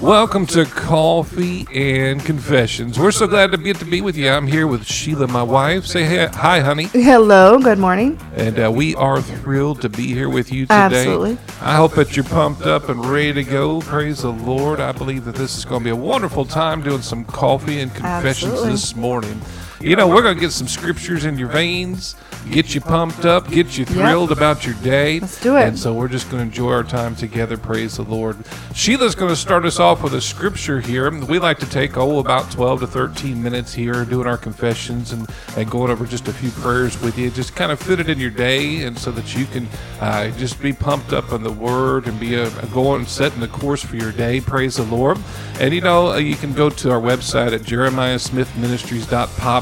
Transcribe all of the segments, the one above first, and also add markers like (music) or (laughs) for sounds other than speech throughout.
Welcome to Coffee and Confessions. We're so glad to get to be with you. I'm here with Sheila, my wife. Say hey, hi, honey. Hello, good morning. And uh, we are thrilled to be here with you today. Absolutely. I hope that you're pumped up and ready to go. Praise the Lord. I believe that this is going to be a wonderful time doing some coffee and confessions Absolutely. this morning. You know, we're going to get some scriptures in your veins, get you pumped up, get you thrilled about your day. Let's do it. And so we're just going to enjoy our time together. Praise the Lord. Sheila's going to start us off with a scripture here. We like to take, oh, about 12 to 13 minutes here doing our confessions and, and going over just a few prayers with you. Just kind of fit it in your day and so that you can uh, just be pumped up on the word and be uh, going setting the course for your day. Praise the Lord. And you know, uh, you can go to our website at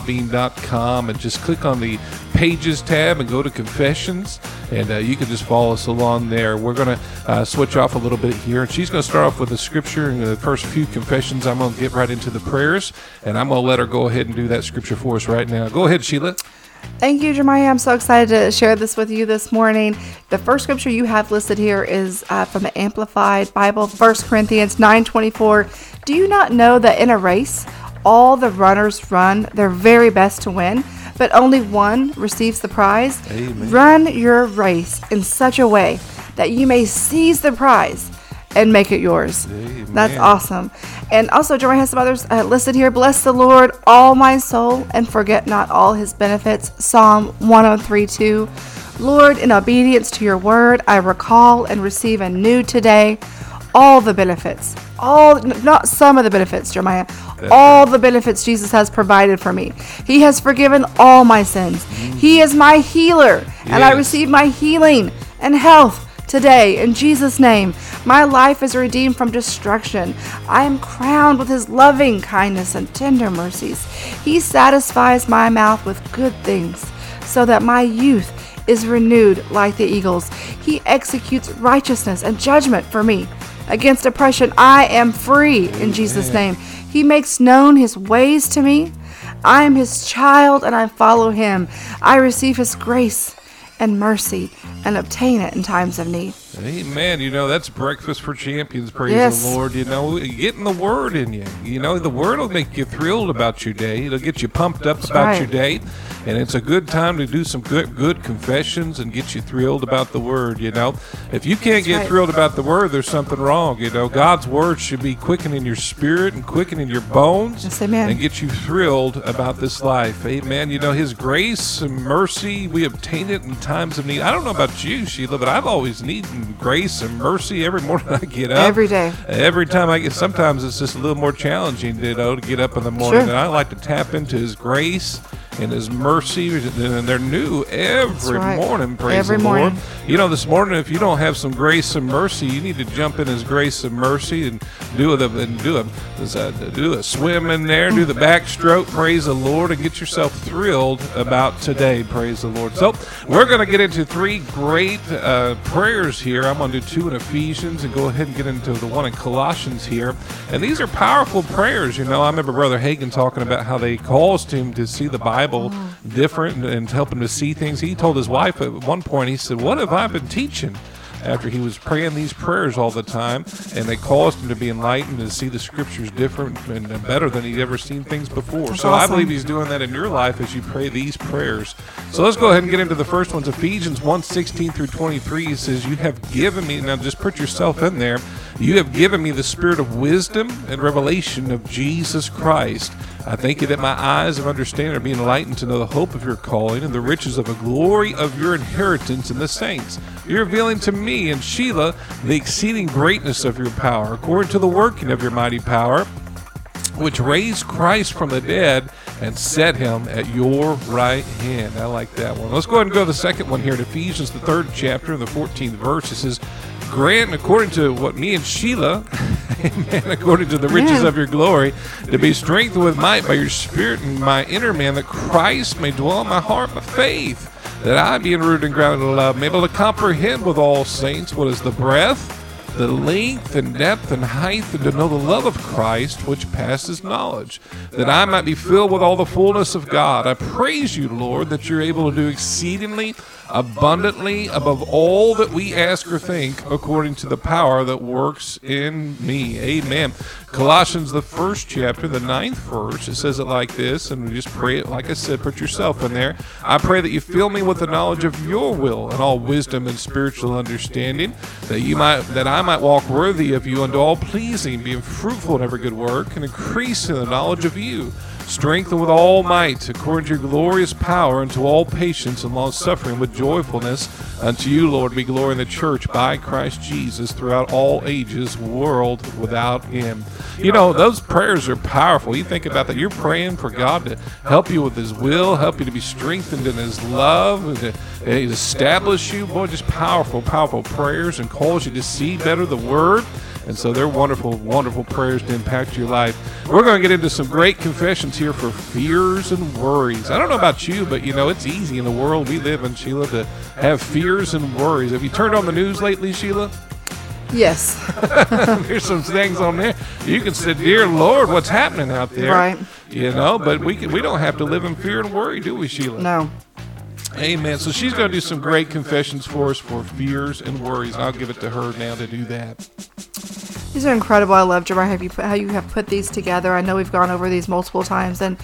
jeremiahsmithministries.podbean.com and just click on the pages tab and go to confessions and uh, you can just follow us along there we're going to uh, switch off a little bit here and she's going to start off with the scripture and the first few confessions i'm going to get right into the prayers and i'm going to let her go ahead and do that scripture for us right now go ahead sheila Thank you, Jeremiah. I'm so excited to share this with you this morning. The first scripture you have listed here is uh, from the Amplified Bible, 1 Corinthians 9:24. Do you not know that in a race, all the runners run their very best to win, but only one receives the prize? Amen. Run your race in such a way that you may seize the prize and make it yours. That's awesome. And also, Jeremiah has some others uh, listed here. Bless the Lord, all my soul, and forget not all his benefits. Psalm 103 2. Lord, in obedience to your word, I recall and receive anew today all the benefits. All, not some of the benefits, Jeremiah. All the benefits Jesus has provided for me. He has forgiven all my sins. Mm-hmm. He is my healer, and I receive my healing and health today in Jesus' name. My life is redeemed from destruction. I am crowned with his loving kindness and tender mercies. He satisfies my mouth with good things so that my youth is renewed like the eagles. He executes righteousness and judgment for me. Against oppression, I am free in Jesus' name. He makes known his ways to me. I am his child and I follow him. I receive his grace and mercy and obtain it in times of need. Amen. You know, that's breakfast for champions. Praise Yes. the Lord. You know, getting the word in you. You know, the word will make you thrilled about your day. It'll get you pumped up about right. your day. And it's a good time to do some good good confessions and get you thrilled about the word. You know, if you can't get right. thrilled about the word, there's something wrong. You know, God's word should be quickening your spirit and quickening your bones Yes, and get you thrilled about this life. Amen. You know, His grace and mercy, we obtain it in times of need. I don't know about you, Sheila, but I've always needed grace and mercy every morning I get up. Every day. Every time I get, sometimes it's just a little more challenging, you know, to get up in the morning. Sure. And I like to tap into His grace and His mercy, and they're new every right. morning. Praise Every the morning. Lord. You know, this morning, if you don't have some grace and mercy, you need to jump in His grace and mercy and do the and do a do a swim in there, do the backstroke. Praise the Lord, and get yourself thrilled about today. Praise the Lord. So we're going to get into three great uh, prayers here. I'm going to do two in Ephesians and go ahead and get into the one in Colossians here. And these are powerful prayers. You know, I remember Brother Hagin talking about how they caused him to see the Bible different and, and help him to see things. He told his wife at one point, he said, "What have I been teaching?" After he was praying these prayers all the time, and they caused him to be enlightened and see the scriptures different and better than he'd ever seen things before. That's so I believe he's doing that in your life as you pray these prayers. So let's go ahead and get into the first ones. Ephesians 1 16 through 23 says, You have given me, now just put yourself in there, you have given me the spirit of wisdom and revelation of Jesus Christ. I thank you that my eyes of understanding are being enlightened to know the hope of your calling and the riches of the glory of your inheritance in the saints. You're revealing to me and Sheila the exceeding greatness of your power, according to the working of your mighty power which raised Christ from the dead and set him at your right hand. I like that one. Let's go ahead and go to the second one here in Ephesians, the third chapter, the 14th verse. It says, Grant, according to what me and Sheila, (laughs) amen, according to the riches of your glory, to be strengthened with might by your spirit in my inner man, that Christ may dwell in my heart by faith, that I, being rooted and grounded in love, am able to comprehend with all saints what is the breadth, the length and depth and height, and to know the love of Christ, which passes knowledge, that I might be filled with all the fullness of God. I praise you, Lord, that you're able to do exceedingly abundantly above all that we ask or think, according to the power that works in me. Amen. Colossians, the first chapter, the ninth verse, it says it like this, and we just pray it, like I said, put yourself in there. I pray that you fill me with the knowledge of your will and all wisdom and spiritual understanding, that you might that I might walk worthy of you unto all pleasing, being fruitful in every good work, and increase in the knowledge of you strengthened with all might, according to your glorious power, unto all patience and long suffering with joyfulness. Unto you, Lord, be glory in the church by Christ Jesus throughout all ages, world without end. You know, those prayers are powerful. You think about that. You're praying for God to help you with His will, help you to be strengthened in His love, to uh, establish you. Boy, just powerful, powerful prayers and calls you to see better the Word. And so they're wonderful, wonderful prayers to impact your life. We're going to get into some great confessions here for fears and worries. I don't know about you, but you know, it's easy in the world we live in, Sheila, to have fears and worries. Have you turned on the news lately, Sheila? Yes. (laughs) There's some things on there. You can say, "Dear Lord, what's happening out there?" Right. You know, but we can, we don't have to live in fear and worry, do we, Sheila? No. Amen. So she's going to do some great confessions for us for fears and worries. I'll give it to her now to do that. These are incredible. I love Jeremiah how you put, how you have put these together. I know we've gone over these multiple times, and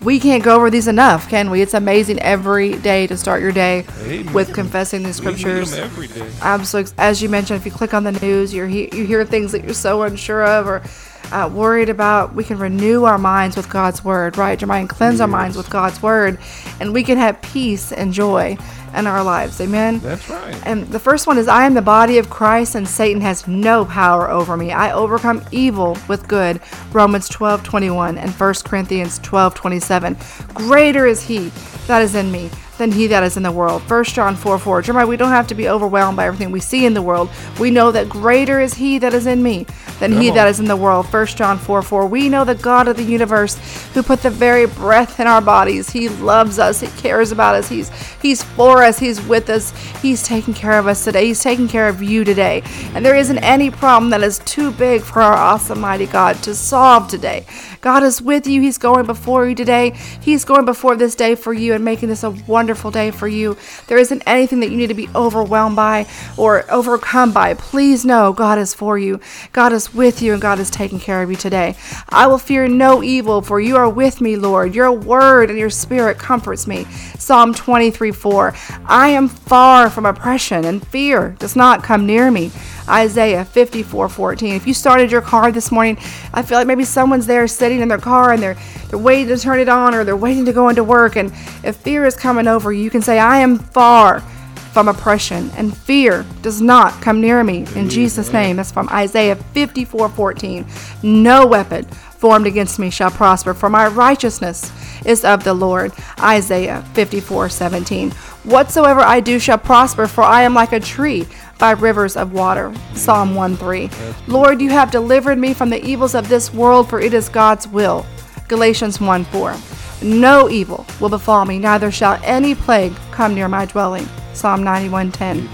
we can't go over these enough, can we? It's amazing every day to start your day Amen. with confessing these scriptures. every day. Absolutely. As you mentioned, if you click on the news, you're he- you hear things that you're so unsure of or uh, worried about. We can renew our minds with God's word, right? Jeremiah, cleanse our minds with God's word, and we can have peace and joy in our lives. Amen. That's right. And the first one is I am the body of Christ and Satan has no power over me. I overcome evil with good. Romans 12 21 and 1 Corinthians 12 27. Greater is he that is in me than he that is in the world. 1 John 4 4. Jeremiah, we don't have to be overwhelmed by everything we see in the world. We know that greater is he that is in me than he Come that on. is in the world. 1 John 4 4. We know the God of the universe who put the very breath in our bodies. He loves us. He cares about us. He's He's for us. He's with us. He's taking care of us today. He's taking care of you today. And there isn't any problem that is too big for our awesome mighty God to solve today. God is with you. He's going before you today. He's going before this day for you and making this a wonderful day for you. There isn't anything that you need to be overwhelmed by or overcome by. Please know God is for you. God is with you and God is taking care of you today. I will fear no evil, for you are with me, Lord. Your word and your spirit comforts me. Psalm 23 4. I am far from oppression, and fear does not come near me. Isaiah 54 14. If you started your car this morning, I feel like maybe someone's there sitting in their car and they're they're waiting to turn it on or they're waiting to go into work. And if fear is coming over you, you can say, I am far from oppression, and fear does not come near me. In Jesus' name. That's from Isaiah 54 14. No weapon formed against me shall prosper, for my righteousness is of the Lord. Isaiah 54 17. Whatsoever I do shall prosper, for I am like a tree by rivers of water. Psalm 1 3. Lord, you have delivered me from the evils of this world, for it is God's will. Galatians 1 4. No evil will befall me, neither shall any plague come near my dwelling. Psalm 91:10.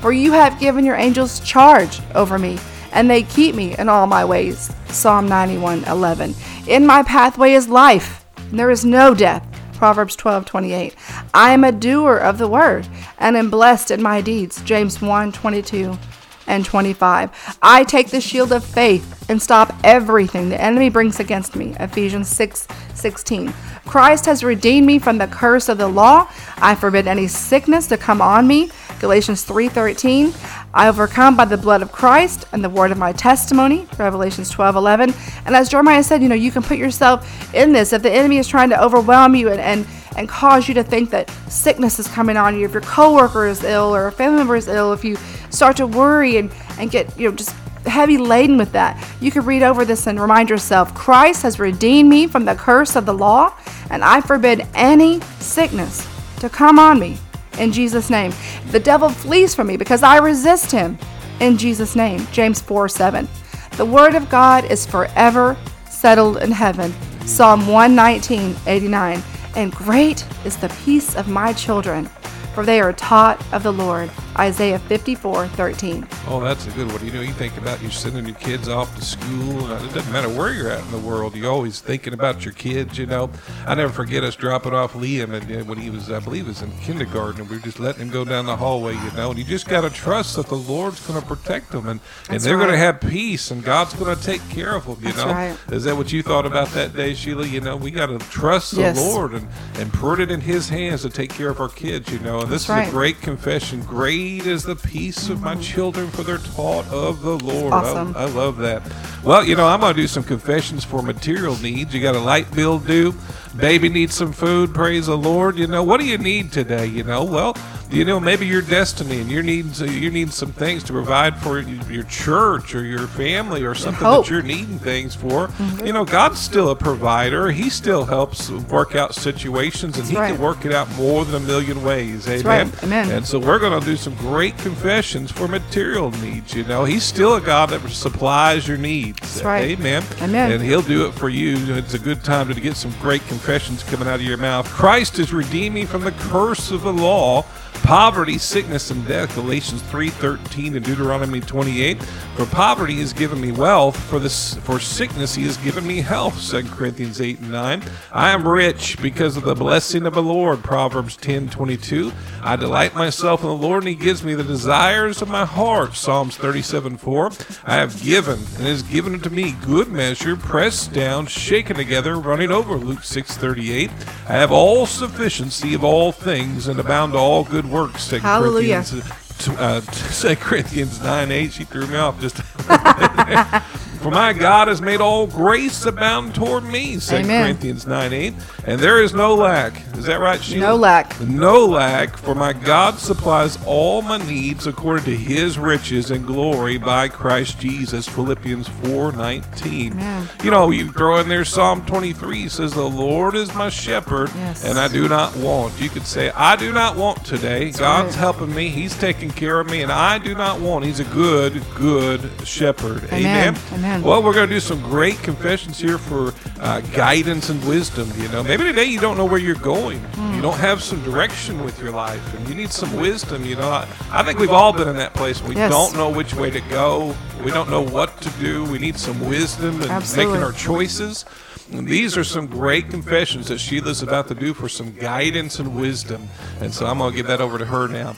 For you have given your angels charge over me, and they keep me in all my ways. Psalm 91:11. In my pathway is life, and there is no death. Proverbs 12:28. I am a doer of the word, and am blessed in my deeds. James 1:22 and 25. I take the shield of faith and stop everything the enemy brings against me. Ephesians 6 16. Christ has redeemed me from the curse of the law. I forbid any sickness to come on me. Galatians 3:13. I overcome by the blood of Christ and the word of my testimony. Revelations 12:11. And as Jeremiah said, you know, you can put yourself in this if the enemy is trying to overwhelm you and and and cause you to think that sickness is coming on you, if your coworker is ill or a family member is ill, if you start to worry and, and get, you know, just heavy laden with that, you can read over this and remind yourself Christ has redeemed me from the curse of the law, and I forbid any sickness to come on me in Jesus' name. The devil flees from me because I resist him in Jesus' name. James 4 7. The word of God is forever settled in heaven. Psalm 119, 89. And great is the peace of my children, for they are taught of the Lord. Isaiah 54, 13. Oh, that's a good one. You know, you think about you sending your kids off to school. It doesn't matter where you're at in the world. You're always thinking about your kids. You know, I never forget us dropping off Liam, and uh, when he was, I believe, was in kindergarten, and we were just letting him go down the hallway. You know, and you just got to trust that the Lord's going to protect them, and and they're right. going to have peace, and God's going to take care of them. You That's know, right. is that what you thought about that day, Sheila? You know, we got to trust the Yes. Lord and and put it in His hands to take care of our kids. You know, and this That's is right. a great confession. Great is the peace of my children, for they're taught of the Lord. awesome. I, I love that. Well, you know, I'm going to do some confessions for material needs. You got a light bill due. Baby needs some food. Praise the Lord. You know, what do you need today? You know, well, you know, maybe your destiny and you need uh, you need some things to provide for your church or your family or something that you're needing things for. Mm-hmm. You know, God's still a provider. He still helps work out situations, and He right. can work it out more than a million ways. Amen. right. Amen. And so we're going to do some great confessions for material needs. You know, He's still a God that supplies your needs. That's right. Amen. Amen. And He'll do it for you. It's a good time to get some great confessions coming out of your mouth. Christ is redeeming from the curse of the law. Poverty, sickness, and death. Galatians three thirteen and Deuteronomy twenty eight. For poverty has given me wealth. For this, for sickness he has given me health. Second Corinthians eight and nine. I am rich because of the blessing of the Lord. Proverbs ten twenty two. I delight myself in the Lord, and He gives me the desires of my heart. Psalms thirty seven four. I have given, and is given unto me good measure, pressed down, shaken together, running over. Luke six thirty eight. I have all sufficiency of all things, and abound to all good works. Second Hallelujah. Corinthians uh, (laughs) 2 Corinthians 9 8. She threw me off just. (laughs) For my God has made all grace abound toward me. 2 Amen. Corinthians 9 8. And there is no lack. Is that right, Sheila? No lack. No lack, for my God supplies all my needs according to his riches and glory by Christ Jesus. Philippians 4 19. Amen. You know, you throw in there Psalm 23 says, The Lord is my shepherd, Yes. and I do not want. You could say, I do not want today. God's right. helping me. He's taking care of me, and I do not want. He's a good, good shepherd. Amen. Amen. Well, we're going to do some great confessions here for uh, guidance and wisdom. You know, maybe today you don't know where you're going. You don't have some direction with your life, and you need some wisdom. You know, I, I think we've all been in that place. We Yes. don't know which way to go. We don't know what to do. We need some wisdom in Absolutely. making our choices. And these are some great confessions that Sheila's about to do for some guidance and wisdom. And so I'm going to give that over to her now.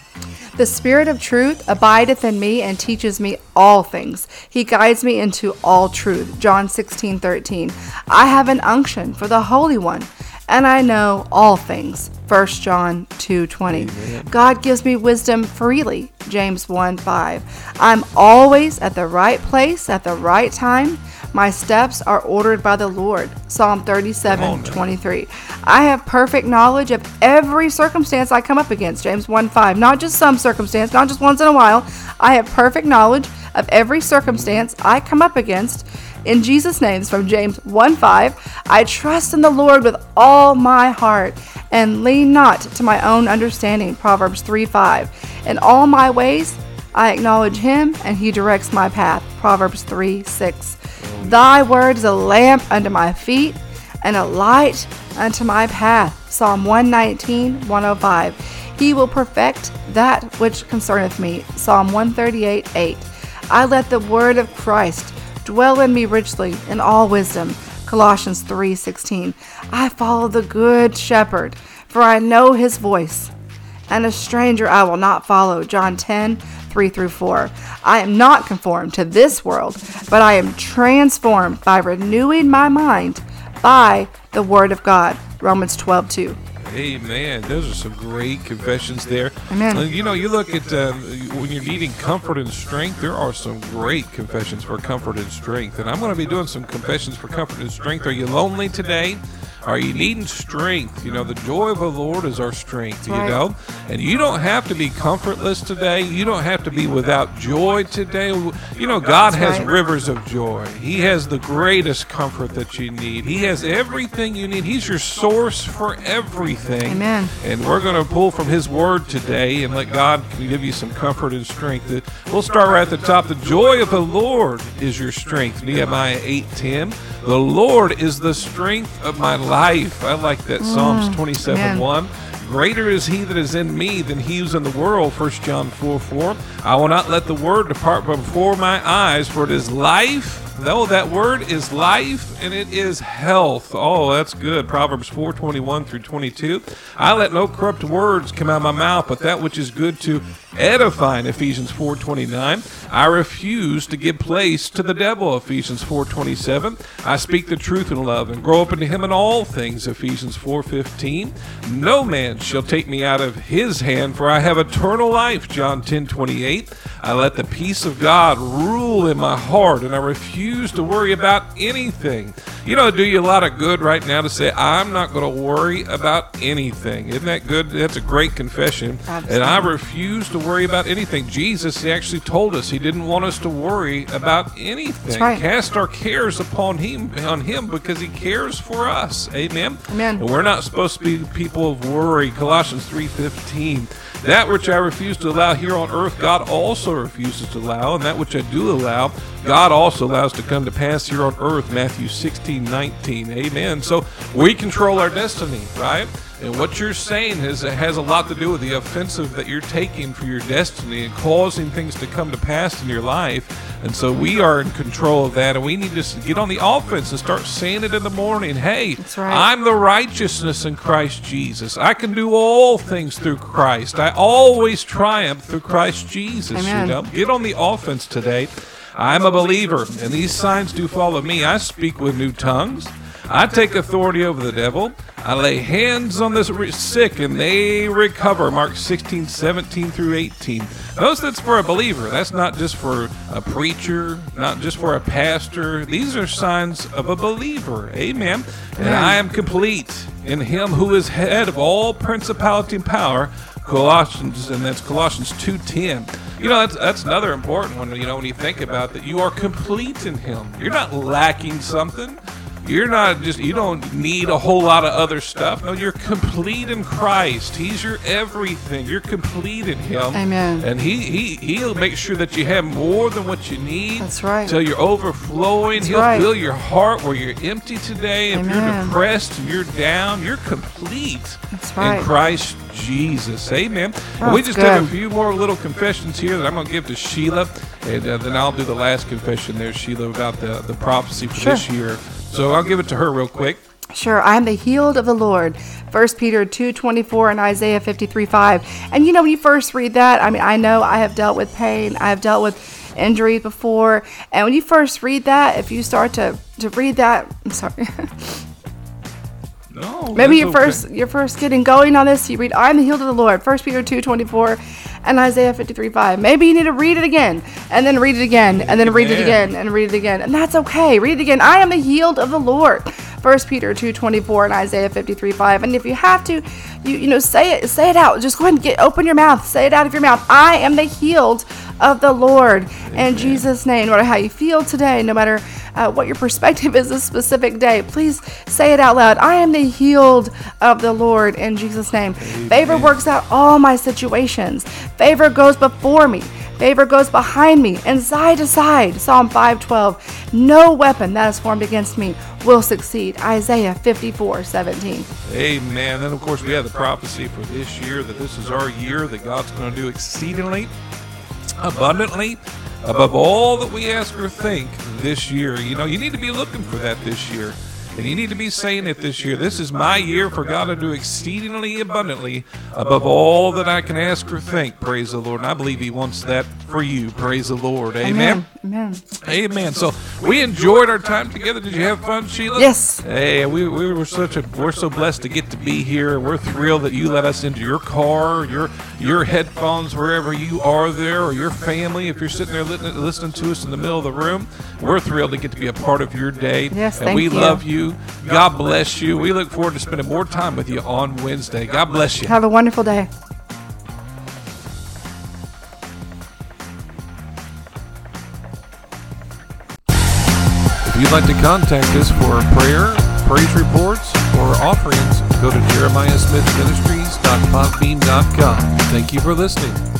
The Spirit of truth abideth in me and teaches me all things. He guides me into all truth. John 16, 13. I have an unction for the Holy One, and I know all things. 1 John 2, 20. God gives me wisdom freely. James 1, 5. I'm always at the right place at the right time. My steps are ordered by the Lord. Psalm 37, 23. I have perfect knowledge of every circumstance I come up against. James 1 5. Not just some circumstance, not just once in a while. I have perfect knowledge of every circumstance I come up against. In Jesus' names from James 1 5. I trust in the Lord with all my heart and lean not to my own understanding. Proverbs 3 5. In all my ways, I acknowledge him and he directs my path. Proverbs 3 6. Thy word is a lamp unto my feet and a light unto my path. Psalm 119, 105. He will perfect that which concerneth me. Psalm 138, 8. I let the word of Christ dwell in me richly in all wisdom. Colossians 3, 16. I follow the good shepherd, for I know his voice and a stranger I will not follow. John 10, 3 through 4. I am not conformed to this world, but I am transformed by renewing my mind by the word of God. Romans 12, 2. Amen. Those are some great confessions there. Amen. Uh, You know, you look at uh, when you're needing comfort and strength, there are some great confessions for comfort and strength. And I'm going to be doing some confessions for comfort and strength. Are you lonely today? Are you needing strength? You know, the joy of the Lord is our strength, you right. know? And you don't have to be comfortless today. You don't have to be without joy today. You know, God has rivers of joy. He has the greatest comfort that you need. He has everything you need. He's your source for everything. Amen. And we're going to pull from His Word today and let God give you some comfort and strength. We'll start right at the top. The joy of the Lord is your strength. Nehemiah 8:10. The Lord is the strength of my life. I like that. Psalms mm, 27 1. Greater is he that is in me than he who's in the world. 1 John 4 4. I will not let the word depart from before my eyes, for it is life Though that word is life and it is health. Oh, that's good. Proverbs 4:21 through 22. I let no corrupt words come out of my mouth, but that which is good to edify. in Ephesians 4:29. I refuse to give place to the devil. Ephesians 4:27. I speak the truth in love and grow up into him in all things. Ephesians 4:15. No man shall take me out of his hand, for I have eternal life. John 10:28. I let the peace of God rule in my heart, and I refuse to worry about anything. You know, do you a lot of good right now to say, I'm not going to worry about anything. Isn't that good? That's a great confession. Absolutely. And I refuse to worry about anything. Jesus he actually told us he didn't want us to worry about anything. Right. Cast our cares upon him on him because he cares for us. Amen. Amen. And we're not supposed to be people of worry. Colossians 3:15. That which I refuse to allow here on earth, God also refuses to allow, and that which I do allow, God also allows to come to pass here on earth. Matthew 16, 19. Amen. So we control our destiny, right? And what you're saying is it has a lot to do with the offensive that you're taking for your destiny and causing things to come to pass in your life. And so we are in control of that, and we need to get on the offense and start saying it in the morning. Hey, right. I'm the righteousness in Christ Jesus. I can do all things through Christ. I always triumph through Christ Jesus. Amen. You know, get on the offense today. I'm a believer, and these signs do follow me. I speak with new tongues. I take authority over the devil. I lay hands on the sick and they recover. Mark 16, 17 through 18. Notice that's for a believer. That's not just for a preacher, not just for a pastor. These are signs of a believer. Amen. And I am complete in him who is head of all principality and power. Colossians, and that's Colossians 2.10. You know, that's, that's another important one, you know, when you think about that. You are complete in him. You're not lacking something. You're not just, you don't need a whole lot of other stuff. No, you're complete in Christ. He's your everything. You're complete in Him. Amen. And He, he He'll make sure that you have more than what you need. That's right. Till you're overflowing. That's He'll right. fill your heart where you're empty today. If you're depressed and you're down, you're complete right. in Christ Jesus. Amen. We just have a few more little confessions here that I'm going to give to Sheila, and uh, then I'll do the last confession there, Sheila, about the, the prophecy for Sure. this year. So I'll give it to her real quick. Sure, I am the healed of the Lord. 1 Peter 2:24 and Isaiah 53:5. And you know when you first read that, I mean I know I have dealt with pain, I have dealt with injuries before, and when you first read that, if you start to to read that, (laughs) I'm sorry. No, Maybe you're okay. first you're first getting going on this. You read, "I am the healed of the Lord," 1 Peter two twenty four, and Isaiah fifty three five. Maybe you need to read it again, and then read it again, and then read it again, and read it again, and that's okay. Read it again. I am the healed of the Lord. 1 Peter two twenty four and Isaiah fifty three five. And if you have to, you you know say it say it out. Just go ahead and get open your mouth. Say it out of your mouth. I am the healed of the Lord in Jesus' name. No matter how you feel today, no matter uh, what your perspective (laughs) is this specific day, please say it out loud. I am the healed of the Lord in Jesus' name. Favor works out all my situations. Favor goes before me. Favor goes behind me and side to side. Psalm 512. No weapon that is formed against me will succeed. Isaiah 54 17. Amen. Then, of course, we have the prophecy for this year that this is our year that God's going to do exceedingly, abundantly, above all that we ask or think this year. You know, you need to be looking for that this year. And you need to be saying it this year. This is my year for God to do exceedingly abundantly above all that I can ask or think. Praise the Lord. And I believe He wants that for you. Praise the Lord. Amen. Amen. Amen. So we enjoyed our time together. Did you have fun, Sheila? Yes. Hey, we, we were such a we're so blessed to get to be here. We're thrilled that you let us into your car, your your headphones, wherever you are there, or your family. If you're sitting there listening, listening to us in the middle of the room, we're thrilled to get to be a part of your day. Yes, and thank we you. love you. God bless you. We look forward to spending more time with you on Wednesday. God bless you. Have a wonderful day. If you'd like to contact us for prayer, praise reports, or offerings, go to jeremiahsmithministries.podbean.com. Thank you for listening.